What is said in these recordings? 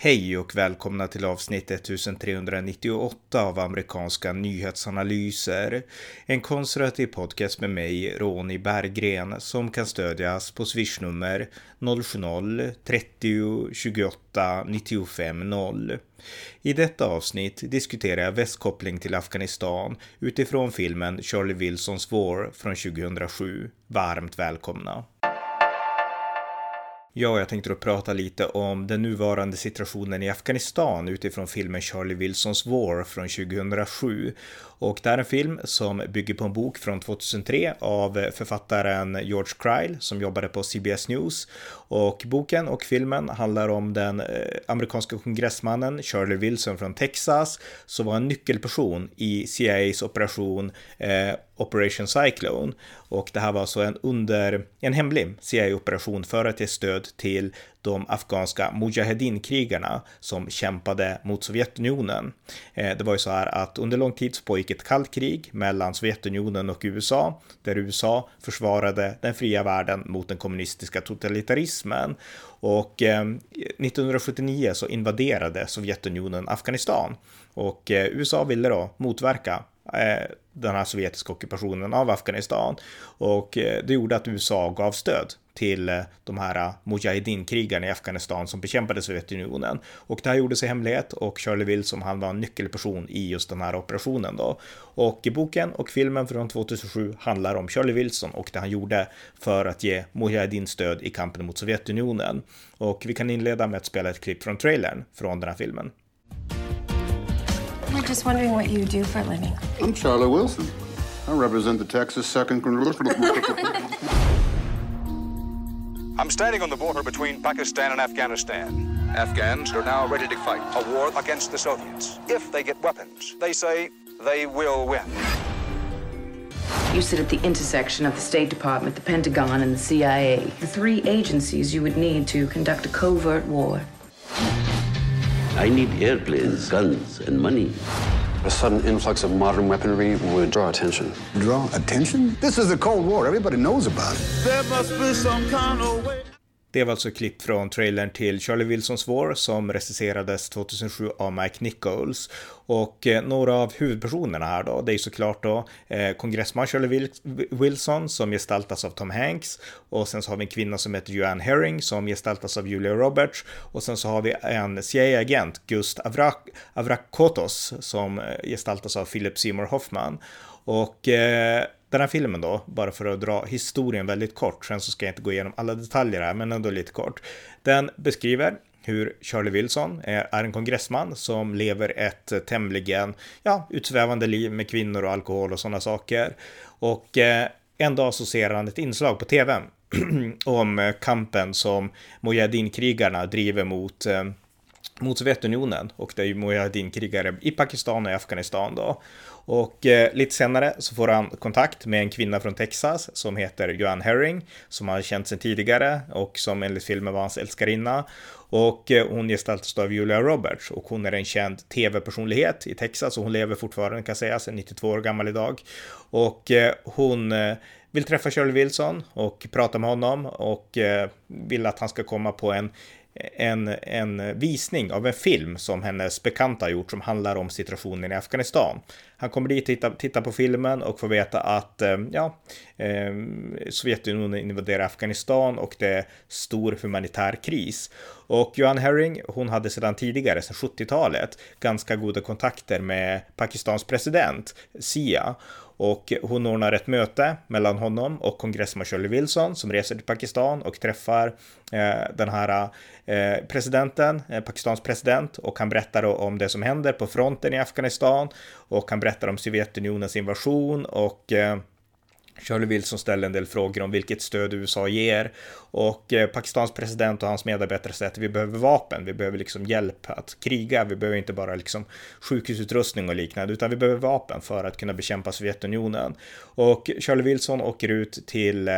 Hej och välkomna till avsnitt 1398 av amerikanska nyhetsanalyser. En konservativ podcast med mig, Ronny Berggren, som kan stödjas på swishnummer 070-30 28 95 0. I detta avsnitt diskuterar jag västkoppling till Afghanistan utifrån filmen Charlie Wilsons War från 2007. Varmt välkomna! Ja, jag tänkte då prata lite om den nuvarande situationen i Afghanistan utifrån filmen Charlie Wilsons War från 2007. Och det är en film som bygger på en bok från 2003 av författaren George Cryle som jobbade på CBS News. Och boken och filmen handlar om den eh, amerikanska kongressmannen Charlie Wilson från Texas som var en nyckelperson i CIAs operation eh, Operation Cyclone. Och det här var alltså en under, en hemlig CIA-operation för att ge stöd till de afghanska Mujahedin-krigarna som kämpade mot Sovjetunionen. Eh, det var ju så här att under lång tid så pågick ett kallt krig mellan Sovjetunionen och USA, där USA försvarade den fria världen mot den kommunistiska totalitarismen. Och eh, 1979 så invaderade Sovjetunionen Afghanistan och eh, USA ville då motverka Eh, den här sovjetiska ockupationen av Afghanistan. Och eh, det gjorde att USA gav stöd till eh, de här Mujahedin-krigarna i Afghanistan som bekämpade Sovjetunionen. Och det här gjordes i hemlighet och Charlie Wilson han var en nyckelperson i just den här operationen då. Och boken och filmen från 2007 handlar om Charlie Wilson och det han gjorde för att ge Mujahedin stöd i kampen mot Sovjetunionen. Och vi kan inleda med att spela ett klipp från trailern från den här filmen. I'm just wondering what you do for a living. I'm Charlie Wilson. I represent the Texas Second I'm standing on the border between Pakistan and Afghanistan. Afghans are now ready to fight a war against the Soviets. If they get weapons, they say they will win. You sit at the intersection of the State Department, the Pentagon, and the CIA. The three agencies you would need to conduct a covert war. I need airplanes, guns, and money. A sudden influx of modern weaponry would draw attention. Draw attention? This is the Cold War. Everybody knows about it. There must be some kind of way. Det var alltså klipp från trailern till Charlie Wilsons War som recenserades 2007 av Mike Nichols. Och eh, några av huvudpersonerna här då, det är såklart då eh, kongressman Charlie Wilson som gestaltas av Tom Hanks. Och sen så har vi en kvinna som heter Joanne Herring som gestaltas av Julia Roberts. Och sen så har vi en CIA-agent, Gust Avrak Avrakotos, som eh, gestaltas av Philip Seymour Hoffman. Och eh, den här filmen då, bara för att dra historien väldigt kort, sen så ska jag inte gå igenom alla detaljer här, men ändå lite kort. Den beskriver hur Charlie Wilson är, en kongressman som lever ett tämligen ja, utsvävande liv med kvinnor och alkohol och sådana saker. Och eh, en dag så ser han ett inslag på tv om eh, kampen som Mujahedin-krigarna driver mot eh, mot Sovjetunionen och det är ju Mujahedin-krigare i Pakistan och i Afghanistan då. Och eh, lite senare så får han kontakt med en kvinna från Texas som heter Joanne Herring, som han känt sedan tidigare och som enligt filmen var hans älskarinna. Och eh, hon gestaltas av Julia Roberts och hon är en känd tv-personlighet i Texas och hon lever fortfarande kan sägas, är 92 år gammal idag. Och eh, hon eh, vill träffa Shirley Wilson och prata med honom och eh, vill att han ska komma på en en, en visning av en film som hennes bekanta har gjort som handlar om situationen i Afghanistan. Han kommer dit, titta, titta på filmen och får veta att eh, ja, eh, Sovjetunionen invaderar Afghanistan och det är stor humanitär kris. Och Johan Herring, hon hade sedan tidigare, sedan 70-talet, ganska goda kontakter med Pakistans president, Sia. Och hon ordnar ett möte mellan honom och kongressman Shirley Wilson som reser till Pakistan och träffar eh, den här eh, presidenten, eh, Pakistans president, och han berättar om det som händer på fronten i Afghanistan. Och han berättar om Sovjetunionens invasion och eh, Shirley Charlie Wilson ställer en del frågor om vilket stöd USA ger. Och eh, Pakistans president och hans medarbetare säger att vi behöver vapen, vi behöver liksom hjälp att kriga, vi behöver inte bara liksom sjukhusutrustning och liknande, utan vi behöver vapen för att kunna bekämpa Sovjetunionen. Och Charlie Wilson åker ut till eh,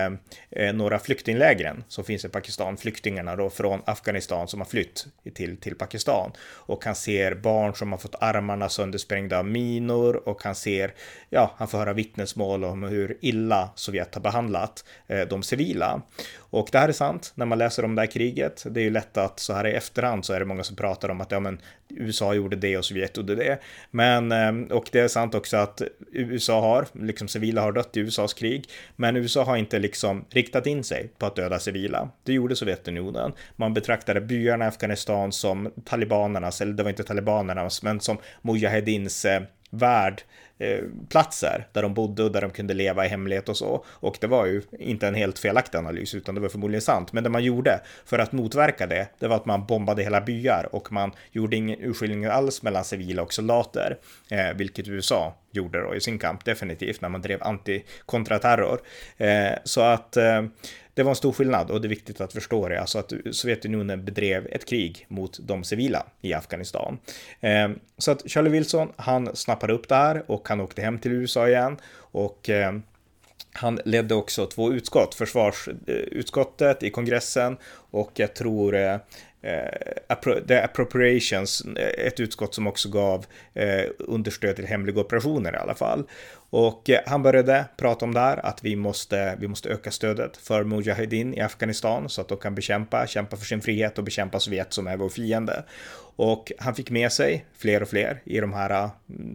eh några flyktinglägren som finns i Pakistan, flyktingarna då från Afghanistan som har flytt till, till Pakistan. Och han ser barn som har fått armarna söndersprängda av minor. Och han ser, ja, han får höra vittnesmål om hur illa illa Sovjet har behandlat eh, de civila. Och det här är sant när man läser om det här kriget. Det är ju lätt att så här i efterhand så är det många som pratar om att ja, men USA gjorde det och Sovjet gjorde det. Men, eh, och det är sant också att USA har, liksom civila har dött i USAs krig, men USA har inte liksom riktat in sig på att döda civila. Det gjorde Sovjetunionen. Man betraktade byarna i Afghanistan som talibanernas, eller det var inte talibanernas, men som Mujahedins eh, värld Eh, Eh, platser där de bodde och där de kunde leva i hemlighet och så. Och det var ju inte en helt felaktig analys, utan det var förmodligen sant. Men det man gjorde för att motverka det, det var att man bombade hela byar och man gjorde ingen urskiljning alls mellan civila och soldater, eh, vilket USA gjorde då i sin kamp definitivt när man drev anti-kontraterror. Eh, så att eh, det var en stor skillnad och det är viktigt att förstå det, alltså att Sovjetunionen bedrev ett krig mot de civila i Afghanistan. Ehm, så att Charlie Wilson, han snappade upp det här och han åkte hem till USA igen och ehm, han ledde också två utskott, försvarsutskottet eh, i kongressen och jag tror eh, eh The Appropriations, eh, ett utskott som också gav eh, understöd till hemliga operationer i alla fall. Och eh, han började prata om det här, att vi måste, vi måste öka stödet för Mujahedin i Afghanistan så att de kan bekämpa, kämpa för sin frihet och bekämpa Sovjet som är vår fiende. Och han fick med sig fler och fler i de här eh,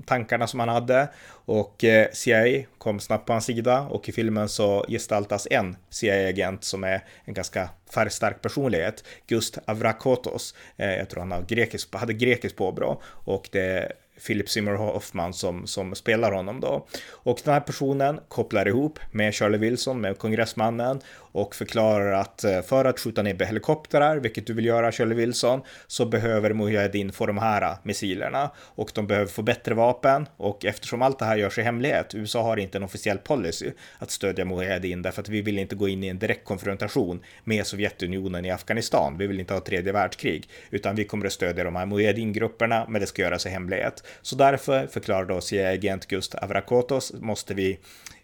tankarna som han hade. Och eh, CIA kom snabbt på hans sida och i filmen så gestaltas en CIA-agent som är en ganska färgstark personlighet, Gust Avrakotos. Jag tror han har grekisk, hade grekiskt påbrå och det Philip Seymour Hoffman som, som spelar honom då. Och den här personen kopplar ihop med Charlie Wilson, med kongressmannen och förklarar att eh, för att skjuta ner helikoptrar, vilket du vill göra Charlie Wilson, så behöver Mujahedin få de här eh, missilerna och de behöver få bättre vapen och eftersom allt det här görs i hemlighet, USA har inte en officiell policy att stödja Mujahedin därför att vi vill inte gå in i en direkt konfrontation med Sovjetunionen i Afghanistan. Vi vill inte ha tredje världskrig, utan vi kommer att stödja de här Mujahedin-grupperna, men det ska göras i hemlighet. Så därför förklarar då CIA-agent Gust Avrakotos måste vi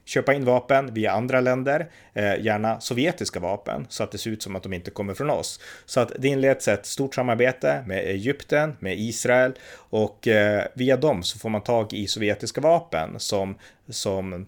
köpa in vapen via andra länder, eh, gärna sovjetiska vapen, så att det ser ut som att de inte kommer från oss. Så att det inleds ett stort samarbete med Egypten, med Israel och eh, via dem så får man tag i sovjetiska vapen som, som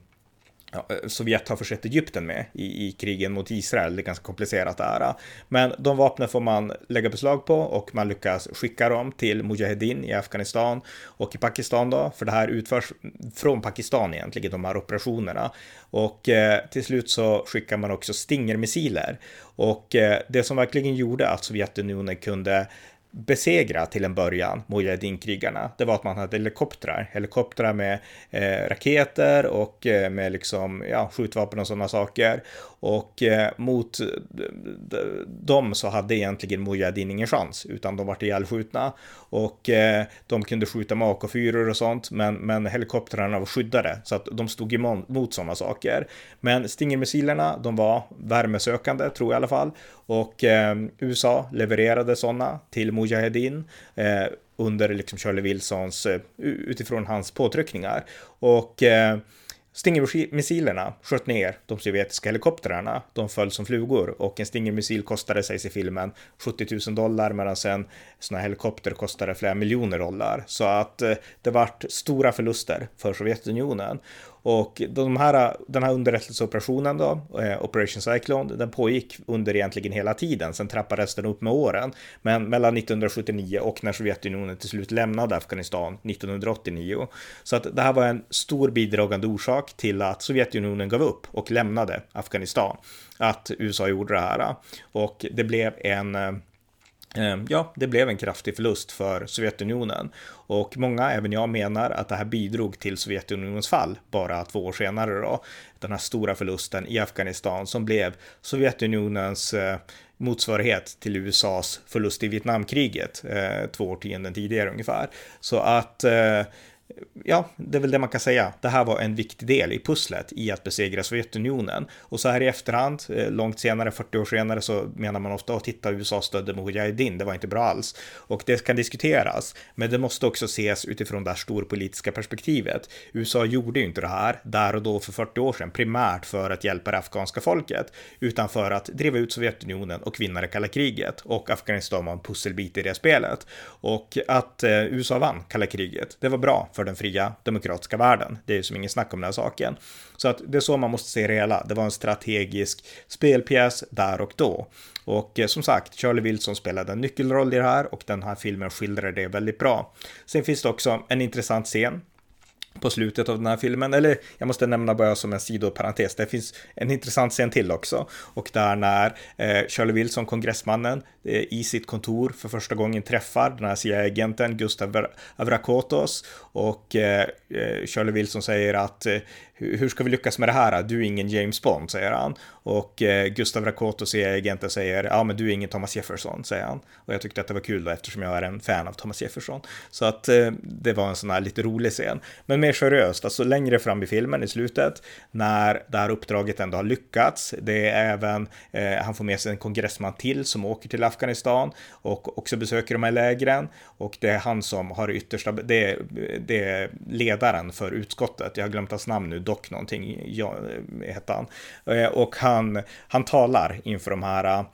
ja, eh, Sovjet har försett Egypten med i, i krigen mot Israel. Det är ganska komplicerat där. Men de vapnen får man lägga beslag på och man lyckas skicka dem till Mujahedin i Afghanistan och i Pakistan då, för det här utförs från Pakistan egentligen, de här operationerna. Och eh, till slut så skickar man också Stinger-missiler. Och eh, det som verkligen gjorde att Sovjetunionen kunde besegra till en början Mujahedin-krigarna, det var att man hade helikoptrar. Helikoptrar med eh, raketer och eh, med liksom, ja, skjutvapen och sådana saker. Och eh, mot eh, dem så hade egentligen Mujahedin ingen chans, utan de vart ihjälskjutna. Och eh, de kunde skjuta med AK4 och sånt, men, men helikoptrarna var skyddade, så att de stod emot sådana saker. Men Stinger-missilerna, de var värmesökande, tror jag i alla fall. Och eh, USA levererade sådana till Mujahedin eh, under liksom Charlie Wilsons, eh, utifrån hans påtryckningar. Och eh, Stinger-missilerna sköt ner de sovjetiska helikoptrarna. De föll som flugor och en Stinger-missil kostade, sägs i filmen, 70 000 dollar medan en sån här helikopter kostade flera miljoner dollar. Så att eh, det vart stora förluster för Sovjetunionen. Och de här, den här underrättelseoperationen då, eh, Operation Cyclone, den pågick under egentligen hela tiden. Sen trappades den upp med åren. Men mellan 1979 och när Sovjetunionen till slut lämnade Afghanistan 1989. Så att det här var en stor bidragande orsak till att Sovjetunionen gav upp och lämnade Afghanistan. Att USA gjorde det här. Och det blev en eh, ja, det blev en kraftig förlust för Sovjetunionen och många, även jag, menar att det här bidrog till Sovjetunionens fall bara två år senare då. Den här stora förlusten i Afghanistan som blev Sovjetunionens eh, motsvarighet till USAs förlust i Vietnamkriget eh, två årtionden tidigare ungefär. Så att eh, ja, det är väl det man kan säga. Det här var en viktig del i pusslet i att besegra Sovjetunionen. Och så här i efterhand, eh, långt senare, 40 år senare, så menar man ofta att titta, USA stödde Mujahedin, det var inte bra alls. Och det kan diskuteras, men det måste också ses utifrån det här storpolitiska perspektivet. USA gjorde ju inte det här där och då för 40 år sedan, primärt för att hjälpa det afghanska folket, utan för att driva ut Sovjetunionen och vinna det kalla kriget. Och Afghanistan var en pusselbit i det spelet. Och att eh, USA vann kalla kriget, det var bra för den fria demokratiska världen. Det är ju som ingen snack om den här saken. Så att det är så man måste se det hela. Det var en strategisk spelpjäs där och då. Och eh, som sagt, Charlie Wilson spelade en nyckelroll i det här och den här filmen skildrar det väldigt bra. Sen finns det också en intressant scen på slutet av den här filmen. Eller jag måste nämna bara som en sidoparentes, det finns en intressant scen till också. Och där när eh, Charlie Wilson, kongressmannen, eh, i sitt kontor för första gången träffar den här CIA-agenten Gustav Avrakotos. Och eh, eh, Charlie Wilson säger att eh, hur ska vi lyckas med det här? Du är ingen James Bond, säger han. Och eh, Gustav Rakoto, CIA-agenten, säger ja, men du är ingen Thomas Jefferson, säger han. Och jag tyckte att det var kul då, eftersom jag är en fan av Thomas Jefferson. Så att eh, det var en sån här lite rolig scen. Men mer seriöst, alltså längre fram i filmen i slutet, när det här uppdraget ändå har lyckats. Det är även, eh, han får med sig en kongressman till som åker till Afghanistan och också besöker de här lägren. Och det är han som har yttersta, det är, det är ledaren för utskottet. Jag har glömt hans namn nu, dock någonting, ja, eh, hette han. Eh, och han, han talar inför de här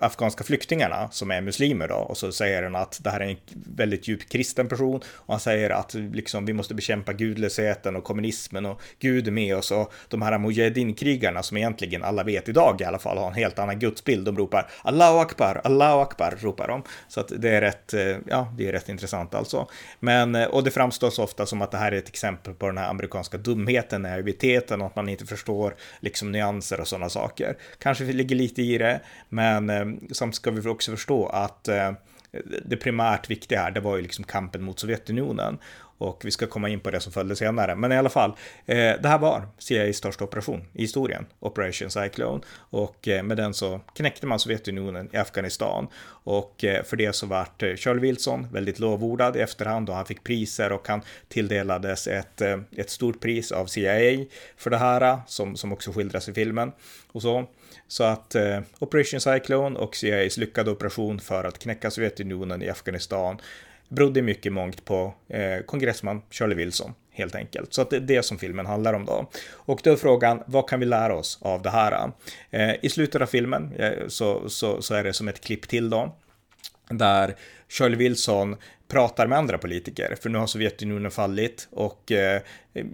afghanska flyktingarna som är muslimer då och så säger han att det här är en väldigt djup kristen person och han säger att liksom vi måste bekämpa gudlösheten och kommunismen och Gud är med oss och de här mujahedin-krigarna som egentligen alla vet idag i alla fall har en helt annan gudsbild. De ropar Allahu akbar, Allahu akbar ropar de. Så att det är rätt, eh, ja, det är rätt intressant alltså. Men, eh, och det framstås ofta som att det här är ett exempel på den här amerikanska dumheten, naiviteten och att man inte förstår liksom nyanser och sådana saker. Kanske ligger lite i det, men eh, samtidigt ska vi också förstå att eh, det primärt viktiga här, det var ju liksom kampen mot Sovjetunionen. Och vi ska komma in på det som följde senare. Men i alla fall, eh, det här var CIAs största operation i historien, Operation Cyclone. Och eh, med den så knäckte man Sovjetunionen i Afghanistan. Och eh, för det så vart eh, Charlie Wilson väldigt lovordad i efterhand och han fick priser och han tilldelades ett, eh, ett stort pris av CIA för det här, eh, som, som också skildras i filmen. Och så. Så att eh, Operation Cyclone och CIAs lyckade operation för att knäcka Sovjetunionen i Afghanistan berodde mycket mångt på eh, kongressman Shirley Wilson helt enkelt. Så att det är det som filmen handlar om då. Och då är frågan, vad kan vi lära oss av det här? Eh, I slutet av filmen eh, så, så, så är det som ett klipp till då där Shirley Wilson pratar med andra politiker, för nu har Sovjetunionen fallit och eh,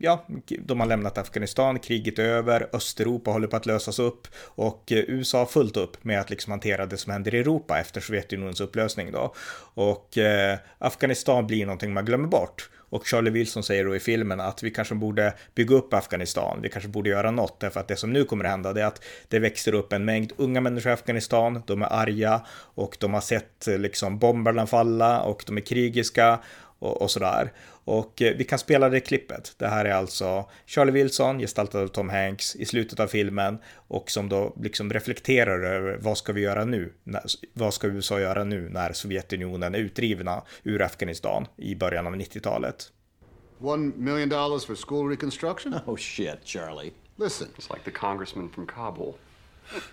ja, de har lämnat Afghanistan, kriget är över, Östeuropa håller på att lösas upp och eh, USA har fullt upp med att liksom hantera det som händer i Europa efter Sovjetunionens upplösning då. Och eh, Afghanistan blir någonting man glömmer bort. Och Charlie Wilson säger då i filmen att vi kanske borde bygga upp Afghanistan, vi kanske borde göra något, därför att det som nu kommer att hända det är att det växer upp en mängd unga människor i Afghanistan, de är arga och de har sett liksom bomberna falla och de är krigiska och, och sådär. Och eh, vi kan spela det klippet. Det här är alltså Charlie Wilson, gestaltad av Tom Hanks, i slutet av filmen och som då liksom reflekterar över vad ska vi göra nu? Vad ska USA göra nu när Sovjetunionen är utdrivna ur Afghanistan i början av 90-talet? One million dollars for school reconstruction? Oh shit, Charlie. Listen. It's like the congressman from Kabul.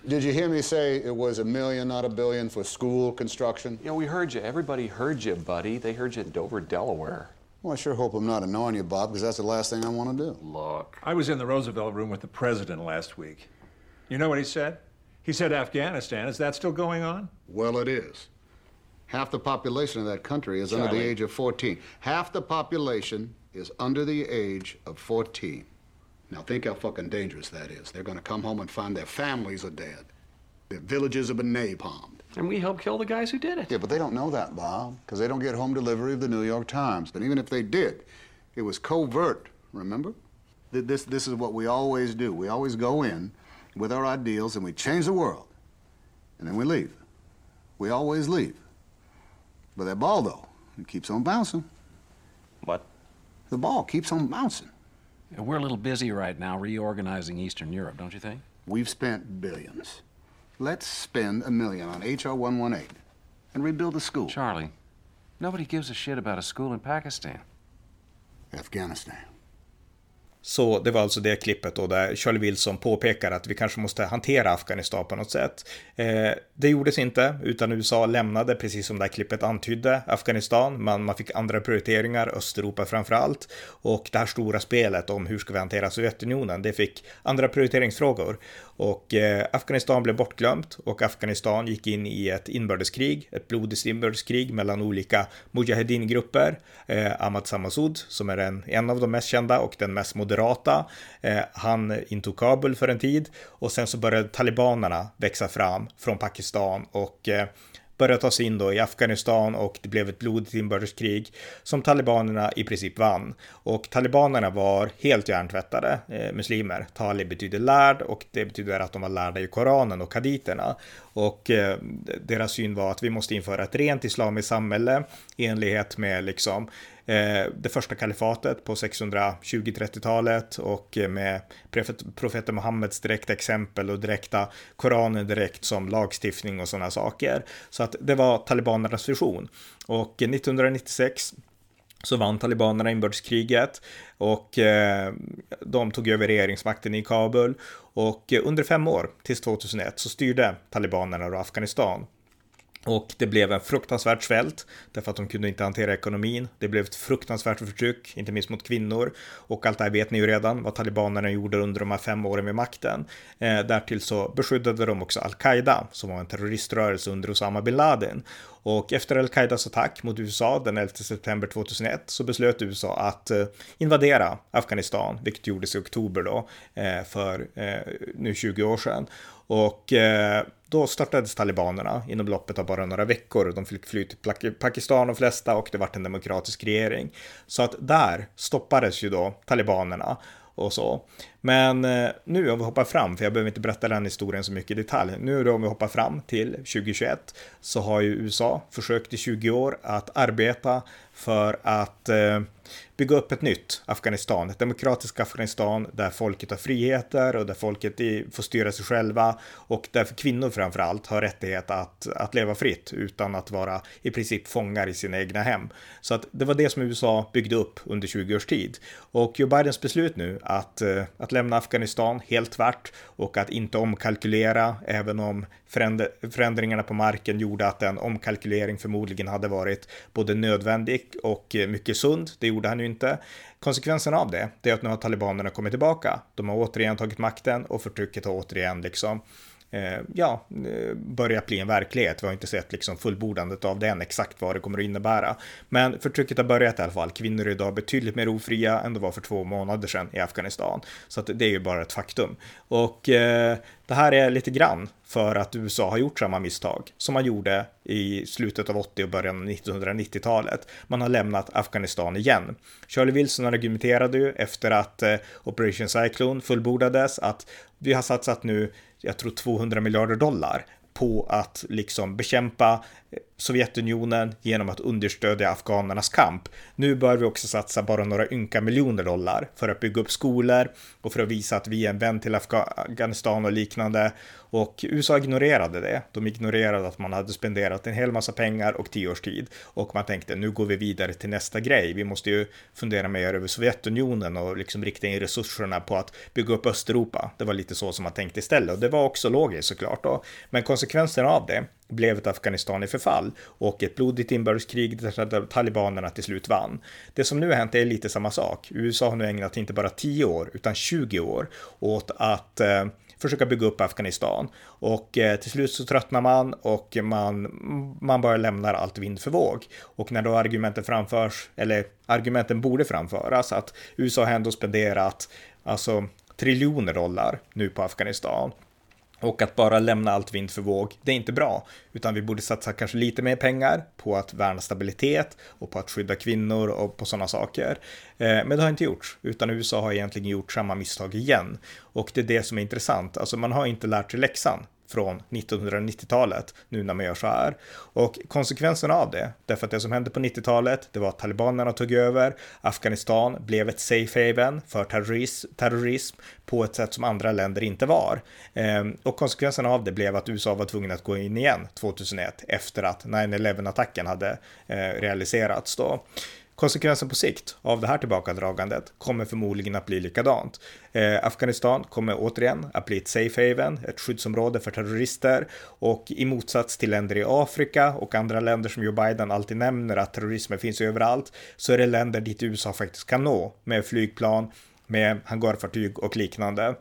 Did you hear me say it was a million, not a billion, for school construction? Yeah, we heard you. Everybody heard you, buddy. They heard you in Dover, Delaware. Well, I sure hope I'm not annoying you, Bob, because that's the last thing I want to do. Look. I was in the Roosevelt room with the president last week. You know what he said? He said Afghanistan. Is that still going on? Well, it is. Half the population of that country is under the age of 14. Half the population is under the age of 14. Now, think how fucking dangerous that is. They're going to come home and find their families are dead. Their villages have been napalmed. And we helped kill the guys who did it. Yeah, but they don't know that, Bob, because they don't get home delivery of the New York Times. But even if they did, it was covert, remember? This, this is what we always do. We always go in with our ideals and we change the world. And then we leave. We always leave. But that ball, though, it keeps on bouncing. What? The ball keeps on bouncing. We're a little busy right now reorganizing Eastern Europe, don't you think? We've spent billions. Let's spend a million on HR 118 and rebuild the school. Charlie, nobody gives a shit about a school in Pakistan. Afghanistan. Så det var alltså det klippet då där Charlie Wilson påpekar att vi kanske måste hantera Afghanistan på något sätt. Eh, det gjordes inte, utan USA lämnade, precis som det här klippet antydde, Afghanistan. Man, man fick andra prioriteringar, Östeuropa framför allt. Och det här stora spelet om hur ska vi hantera Sovjetunionen, det fick andra prioriteringsfrågor. Och eh, Afghanistan blev bortglömt och Afghanistan gick in i ett inbördeskrig, ett blodigt inbördeskrig mellan olika Mujahedin-grupper. Eh, Ahmad Sammasud, som är en, en av de mest kända och den mest moderata, eh, han intog Kabul för en tid och sen så började talibanerna växa fram från Pakistan och eh, började ta sig in då i Afghanistan och det blev ett blodigt inbördeskrig som talibanerna i princip vann. Och talibanerna var helt hjärntvättade eh, muslimer. Talib betyder lärd och det betyder att de var lärda i Koranen och haditerna. Och eh, deras syn var att vi måste införa ett rent islamiskt samhälle i enlighet med liksom Eh, Eh, det första kalifatet på 620-30-talet och med profeten Muhammeds direkta exempel och direkta Koranen direkt som lagstiftning och sådana saker. Så att det var talibanernas vision. Och 1996 så vann talibanerna inbördeskriget och eh, de tog över regeringsmakten i Kabul och eh, under fem år, tills 2001, så styrde talibanerna Afghanistan. Och det blev en fruktansvärd svält därför att de kunde inte hantera ekonomin. Det blev ett fruktansvärt förtryck, inte minst mot kvinnor. Och allt det här vet ni ju redan vad talibanerna gjorde under de här fem åren vid makten. Eh, därtill så beskyddade de också al-Qaida som var en terroriströrelse under Osama bin Laden. Och efter al-Qaidas attack mot USA den 11 september 2001 så beslöt USA att eh, invadera Afghanistan, vilket gjordes i oktober då eh, för eh, nu 20 år sedan. Och då startades talibanerna inom loppet av bara några veckor. De fick fly till Pakistan de flesta och det vart en demokratisk regering. Så att där stoppades ju då talibanerna och så. Men eh, nu om vi hoppar fram, för jag behöver inte berätta den historien så mycket i detalj. Nu då om vi hoppar fram till 2021 så har ju USA försökt i 20 år att arbeta för att eh, bygga upp ett nytt Afghanistan, ett demokratiskt Afghanistan där folket har friheter och där folket får styra sig själva och där kvinnor framför allt har rättighet att, att leva fritt utan att vara i princip fångar i sina egna hem. Så att det var det som USA byggde upp under 20 års tid. Och Joe Bidens beslut nu att, eh, att lämna Afghanistan helt tvärt och att inte omkalkylera även om förändringarna på marken gjorde att en omkalkylering förmodligen hade varit både nödvändig och eh, mycket sund. Det gjorde han ännu inte. Konsekvensen av det, det är att nu har talibanerna kommit tillbaka. De har återigen tagit makten och förtrycket har återigen liksom Eh, ja, eh, börjat bli en verklighet. Vi har inte sett liksom fullbordandet av den, exakt vad det kommer att innebära. Men förtrycket har börjat i alla fall. Kvinnor är idag betydligt mer ofria än det var för två månader sedan i Afghanistan. Så att det är ju bara ett faktum. Och eh, det här är lite grann för att USA har gjort samma misstag som man gjorde i slutet av 80 och början av 1990-talet. Man har lämnat Afghanistan igen. Charlie Wilson argumenterade ju efter att eh, Operation Cyclone fullbordades att vi har satsat nu, jag tror 200 miljarder dollar på att liksom bekämpa Sovjetunionen genom att understödja afghanernas kamp. Nu bör vi också satsa bara några ynka miljoner dollar för att bygga upp skolor och för att visa att vi är en vän till Afghanistan och liknande. Och USA ignorerade det. De ignorerade att man hade spenderat en hel massa pengar och tio års tid. Och man tänkte nu går vi vidare till nästa grej. Vi måste ju fundera mer över Sovjetunionen och liksom rikta in resurserna på att bygga upp Östeuropa. Det var lite så som man tänkte istället och det var också logiskt såklart. Då. Men konsekvenserna av det blev ett Afghanistan i förfall och ett blodigt inbördeskrig där talibanerna till slut vann. Det som nu har hänt är lite samma sak. USA har nu ägnat inte bara 10 år utan 20 år åt att eh, försöka bygga upp Afghanistan. Och eh, till slut så tröttnar man och man, man bara lämnar allt vind för våg. Och när då argumenten framförs, eller argumenten borde framföras, att USA har ändå spenderat alltså triljoner dollar nu på Afghanistan och att bara lämna allt vind för våg, det är inte bra, utan vi borde satsa kanske lite mer pengar på att värna stabilitet och på att skydda kvinnor och på sådana saker. Eh, men det har inte gjorts, utan USA har egentligen gjort samma misstag igen. Och det är det som är intressant, alltså man har inte lärt sig läxan från 1990-talet nu när man gör så här. Och konsekvenserna av det, därför att det som hände på 90-talet, det var att talibanerna tog över, Afghanistan blev ett safe haven för terrorism, terrorism på ett sätt som andra länder inte var. Ehm, och konsekvenserna av det blev att USA var tvungen att gå in igen 2001 efter att 9-11-attacken hade eh, realiserats då konsekvensen på sikt av det här tillbakadragandet kommer förmodligen att bli likadant. Eh, Afghanistan kommer återigen att bli ett safe haven, ett skyddsområde för terrorister och i motsats till länder i Afrika och andra länder som Joe Biden alltid nämner att terrorismen finns överallt så är det länder dit USA faktiskt kan nå med flygplan, med hangarfartyg och liknande.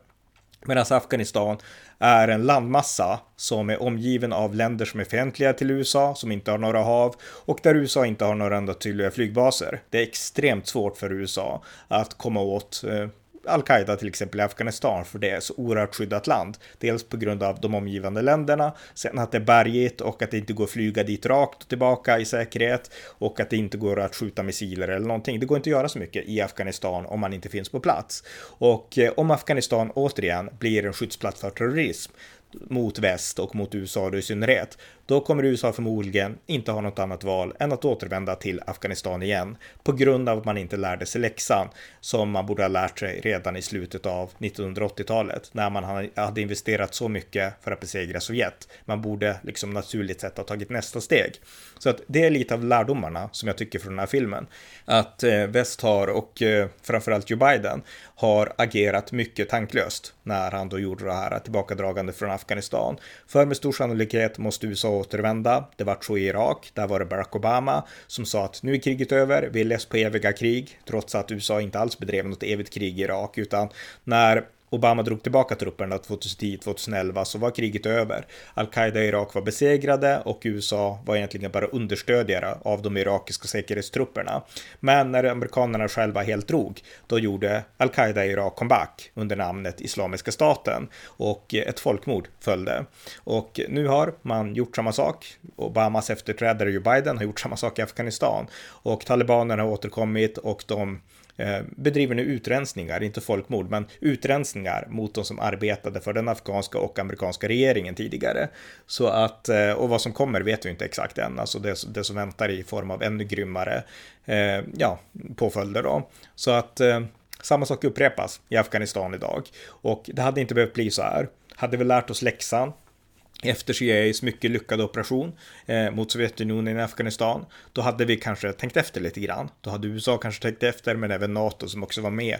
Medan Afghanistan är en landmassa som är omgiven av länder som är fientliga till USA, som inte har några hav och där USA inte har några enda tydliga flygbaser. Det är extremt svårt för USA att komma åt eh, al-Qaida till exempel i Afghanistan, för det är så oerhört skyddat land. Dels på grund av de omgivande länderna, sen att det är bergigt och att det inte går att flyga dit rakt och tillbaka i säkerhet och att det inte går att skjuta missiler eller någonting. Det går inte att göra så mycket i Afghanistan om man inte finns på plats. Och eh, om Afghanistan återigen blir en skyddsplats för terrorism, mot väst och mot USA då i synnerhet, då kommer USA förmodligen inte ha något annat val än att återvända till Afghanistan igen på grund av att man inte lärde sig läxan som man borde ha lärt sig redan i slutet av 1980-talet när man hade investerat så mycket för att besegra Sovjet. Man borde liksom naturligt sett ha tagit nästa steg. Så att det är lite av lärdomarna som jag tycker från den här filmen. Att eh, väst har och eh, framförallt Joe Biden har agerat mycket tanklöst när han då gjorde det här tillbakadragande från Afghanistan. Afghanistan För med stor sannolikhet måste USA återvända. Det var så i Irak. Där var det Barack Obama som sa att nu är kriget över. Vi är less på eviga krig, trots att USA inte alls bedrev något evigt krig i Irak, utan när Obama drog tillbaka trupperna 2010-2011 så var kriget över. Al-Qaida i Irak var besegrade och USA var egentligen bara understödjare av de irakiska säkerhetstrupperna. Men när amerikanerna själva helt drog, då gjorde Al-Qaida i Irak comeback under namnet Islamiska staten och ett folkmord följde. Och nu har man gjort samma sak. Obamas efterträdare Joe Biden har gjort samma sak i Afghanistan och talibanerna har återkommit och de Eh, bedriver nu utrensningar, inte folkmord, men utrensningar mot de som arbetade för den afghanska och amerikanska regeringen tidigare. Så att, eh, och vad som kommer vet vi inte exakt än, alltså det, det som väntar i form av ännu grymmare eh, ja, påföljder då. Så att eh, samma sak upprepas i Afghanistan idag och det hade inte behövt bli så här. Hade vi lärt oss läxan efter CIAs mycket lyckade operation eh, mot Sovjetunionen i Afghanistan, då hade vi kanske tänkt efter lite grann. Då hade USA kanske tänkt efter, men även NATO som också var med.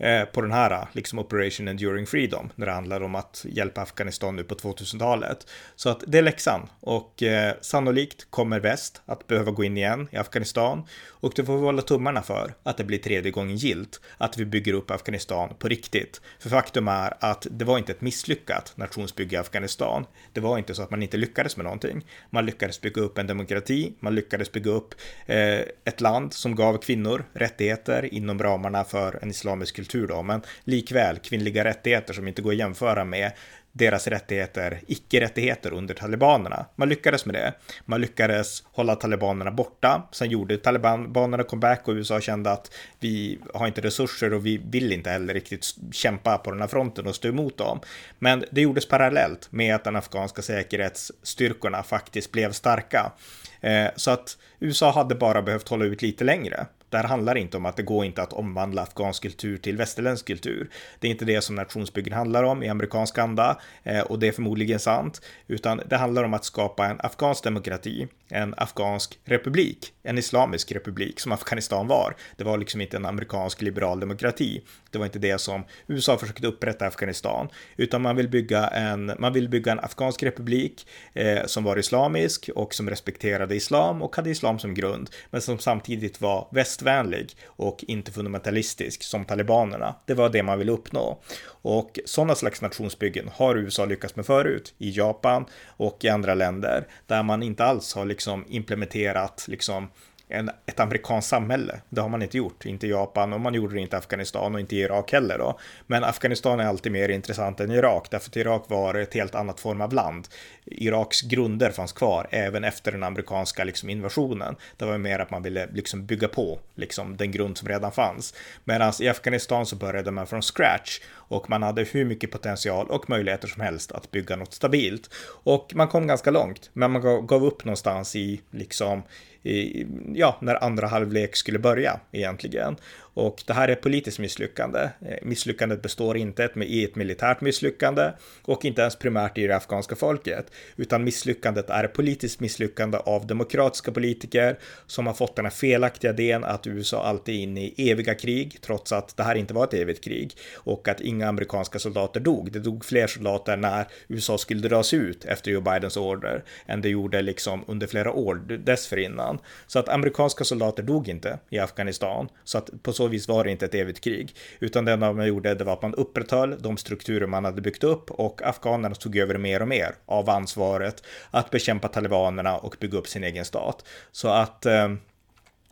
Eh, på den här liksom Operation Enduring Freedom när det handlar om att hjälpa Afghanistan nu på 2000-talet. Så att det är läxan och eh, sannolikt kommer väst att behöva gå in igen i Afghanistan och det får vi hålla tummarna för att det blir tredje gången gilt att vi bygger upp Afghanistan på riktigt. För faktum är att det var inte ett misslyckat nationsbygge i Afghanistan. Det var inte så att man inte lyckades med någonting. Man lyckades bygga upp en demokrati, man lyckades bygga upp eh, ett land som gav kvinnor rättigheter inom ramarna för en islamisk kultur kultur då, men likväl kvinnliga rättigheter som inte går att jämföra med deras rättigheter, icke-rättigheter under talibanerna. Man lyckades med det. Man lyckades hålla talibanerna borta. Sen gjorde talibanerna comeback och USA kände att vi har inte resurser och vi vill inte heller riktigt kämpa på den här fronten och stå emot dem. Men det gjordes parallellt med att den afghanska säkerhetsstyrkorna faktiskt blev starka. Eh, så att USA hade bara behövt hålla ut lite längre. Det här handlar inte om att det går inte att omvandla afghansk kultur till västerländsk kultur. Det är inte det som nationsbyggen handlar om i amerikansk anda eh, och det är förmodligen sant, utan det handlar om att skapa en afghansk demokrati, en afghansk republik, en islamisk republik som Afghanistan var. Det var liksom inte en amerikansk liberal demokrati. Det var inte det som USA försökte upprätta Afghanistan, utan man vill bygga en, man vill bygga en afghansk republik eh, som var islamisk och som respekterade islam och hade islam som grund, men som samtidigt var västvänlig och inte fundamentalistisk som talibanerna. Det var det man ville uppnå. Och sådana slags nationsbyggen har USA lyckats med förut i Japan och i andra länder där man inte alls har liksom implementerat liksom en, ett amerikanskt samhälle. Det har man inte gjort, inte i Japan och man gjorde det inte i Afghanistan och inte i Irak heller då. Men Afghanistan är alltid mer intressant än Irak, därför att Irak var ett helt annat form av land. Iraks grunder fanns kvar även efter den amerikanska liksom, invasionen. Det var mer att man ville liksom, bygga på liksom, den grund som redan fanns. Medan i Afghanistan så började man från scratch och man hade hur mycket potential och möjligheter som helst att bygga något stabilt. Och man kom ganska långt, men man gav upp någonstans i liksom i, ja, när andra halvlek skulle börja egentligen. Och det här är ett politiskt misslyckande. Eh, misslyckandet består inte i ett militärt misslyckande och inte ens primärt i det afghanska folket, utan misslyckandet är ett politiskt misslyckande av demokratiska politiker som har fått den här felaktiga idén att USA alltid är inne i eviga krig, trots att det här inte var ett evigt krig och att inga amerikanska soldater dog. Det dog fler soldater när USA skulle dras ut efter Joe Bidens order än det gjorde liksom under flera år dessförinnan. Så att amerikanska soldater dog inte i Afghanistan, så att på så vis var det inte ett evigt krig, utan det enda man gjorde det var att man upprätthöll de strukturer man hade byggt upp och afghanerna tog över mer och mer av ansvaret att bekämpa talibanerna och bygga upp sin egen stat. Så att eh,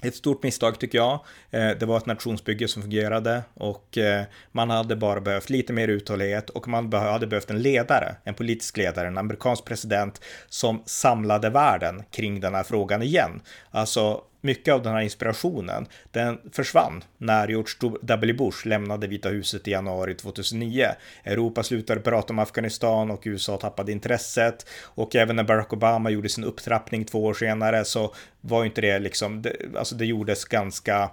ett stort misstag tycker jag. Eh, det var ett nationsbygge som fungerade och eh, man hade bara behövt lite mer uthållighet och man hade behövt en ledare, en politisk ledare, en amerikansk president som samlade världen kring den här frågan igen. Alltså mycket av den här inspirationen, den försvann när George W. Bush lämnade Vita huset i januari 2009. Europa slutade prata om Afghanistan och USA tappade intresset och även när Barack Obama gjorde sin upptrappning två år senare så var inte det liksom, det, alltså det gjordes ganska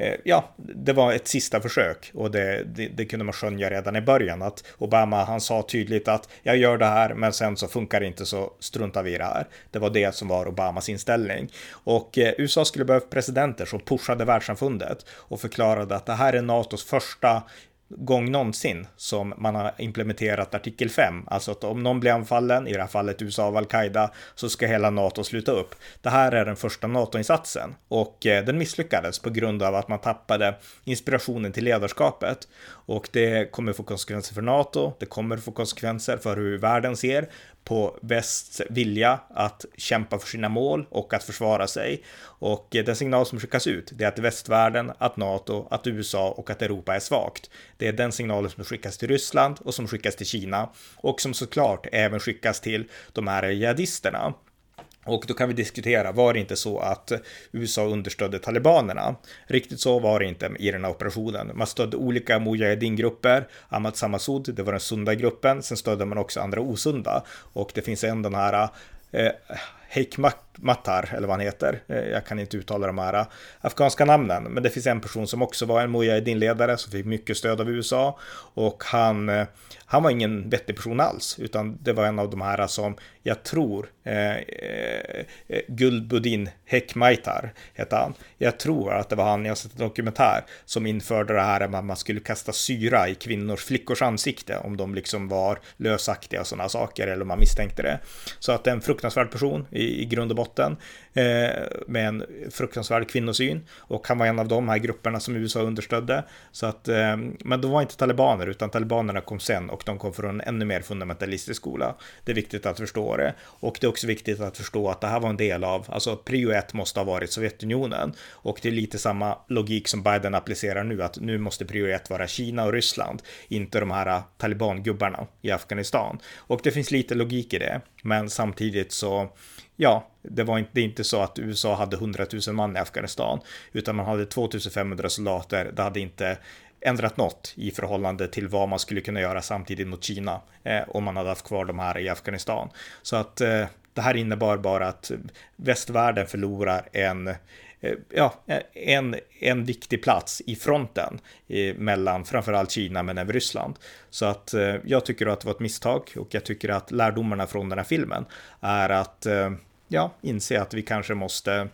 Eh, ja, det var ett sista försök och det, det, det, kunde man skönja redan i början att Obama, han sa tydligt att jag gör det här, men sen så funkar det inte så struntar vi i det här. Det var det som var Obamas inställning och eh, USA skulle behöva presidenter som pushade världssamfundet och förklarade att det här är NATOs första gång någonsin som man har implementerat artikel 5. Alltså att om någon blir anfallen, i det här fallet USA av al-Qaida, så ska hela NATO sluta upp. Det här är den första NATO-insatsen och eh, den misslyckades på grund av att man tappade inspirationen till ledarskapet. Och det kommer få konsekvenser för NATO, det kommer få konsekvenser för hur världen ser på västs vilja att kämpa för sina mål och att försvara sig. Och eh, den signal som skickas ut, det är att västvärlden, att NATO, att USA och att Europa är svagt. Det är den signalen som skickas till Ryssland och som skickas till Kina och som såklart även skickas till de här jihadisterna. Och då kan vi diskutera, var det inte så att USA understödde talibanerna? Riktigt så var det inte i den här operationen. Man stödde olika Mujahedin-grupper, Ahmad Samasud, det var den sunda gruppen, sen stödde man också andra osunda. Och det finns en den här eh, Hekmatar, eller vad han heter. Eh, jag kan inte uttala de här eh, afghanska namnen, men det finns en person som också var en Mujahedin-ledare som fick mycket stöd av USA och han, eh, han var ingen vettig person alls, utan det var en av de här som jag tror eh, eh, Gulbuddin Hekmaitar hette han. Jag tror att det var han, jag har sett en dokumentär, som införde det här med att man skulle kasta syra i kvinnors, flickors ansikte om de liksom var lösaktiga och sådana saker eller om man misstänkte det. Så att en fruktansvärd person i, i grund och botten. Eh, med en fruktansvärd kvinnosyn och han var en av de här grupperna som USA understödde. Så att, eh, men de var inte talibaner utan talibanerna kom sen och de kom från en ännu mer fundamentalistisk skola. Det är viktigt att förstå det och det är också viktigt att förstå att det här var en del av, alltså prio ett måste ha varit Sovjetunionen och det är lite samma logik som Biden applicerar nu att nu måste prio ett vara Kina och Ryssland, inte de här talibangubbarna i Afghanistan. Och det finns lite logik i det, men samtidigt så ja, det var inte, det är inte så att USA hade 100 000 man i Afghanistan, utan man hade 2500 soldater. Det hade inte ändrat något i förhållande till vad man skulle kunna göra samtidigt mot Kina eh, om man hade haft kvar de här i Afghanistan. Så att eh, det här innebar bara att västvärlden förlorar en eh, ja, en, en viktig plats i fronten i, mellan framförallt Kina men även Ryssland. Så att eh, jag tycker att det var ett misstag och jag tycker att lärdomarna från den här filmen är att eh, ja, inse att vi kanske måste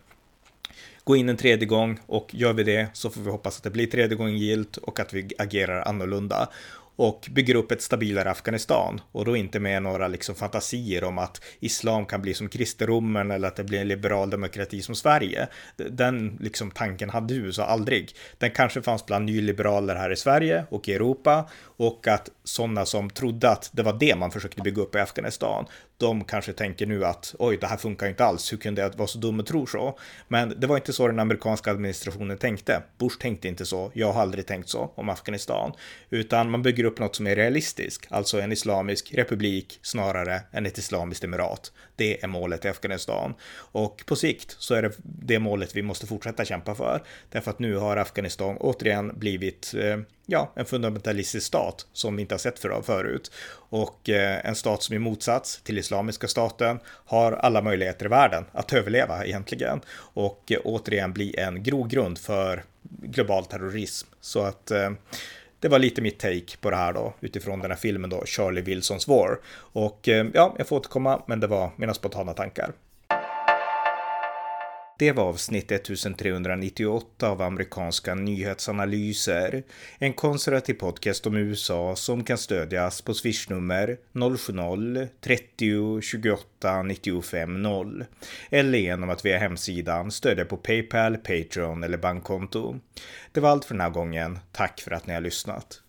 gå in en tredje gång och gör vi det så får vi hoppas att det blir tredje gången gilt och att vi agerar annorlunda och bygger upp ett stabilare Afghanistan och då inte med några liksom fantasier om att islam kan bli som kristendomen eller att det blir en liberal demokrati som Sverige. Den liksom tanken hade USA aldrig. Den kanske fanns bland nyliberaler här i Sverige och i Europa och att sådana som trodde att det var det man försökte bygga upp i Afghanistan, de kanske tänker nu att oj, det här funkar inte alls, hur kunde jag vara så dum och tro så? Men det var inte så den amerikanska administrationen tänkte. Bush tänkte inte så, jag har aldrig tänkt så om Afghanistan, utan man bygger upp något som är realistiskt, alltså en islamisk republik snarare än ett islamiskt emirat. Det är målet i Afghanistan och på sikt så är det det målet vi måste fortsätta kämpa för, därför att nu har Afghanistan återigen blivit eh, ja, en fundamentalistisk stat som vi inte har sett för, förut. Och eh, en stat som i motsats till Islamiska staten har alla möjligheter i världen att överleva egentligen. Och eh, återigen bli en grogrund för global terrorism. Så att eh, det var lite mitt take på det här då utifrån den här filmen då, Charlie Wilsons War. Och eh, ja, jag får återkomma, men det var mina spontana tankar. Det var avsnitt 1398 av amerikanska nyhetsanalyser. En konservativ podcast om USA som kan stödjas på swishnummer 070-30 28 95 0 eller genom att via hemsidan stödja på Paypal, Patreon eller bankkonto. Det var allt för den här gången. Tack för att ni har lyssnat.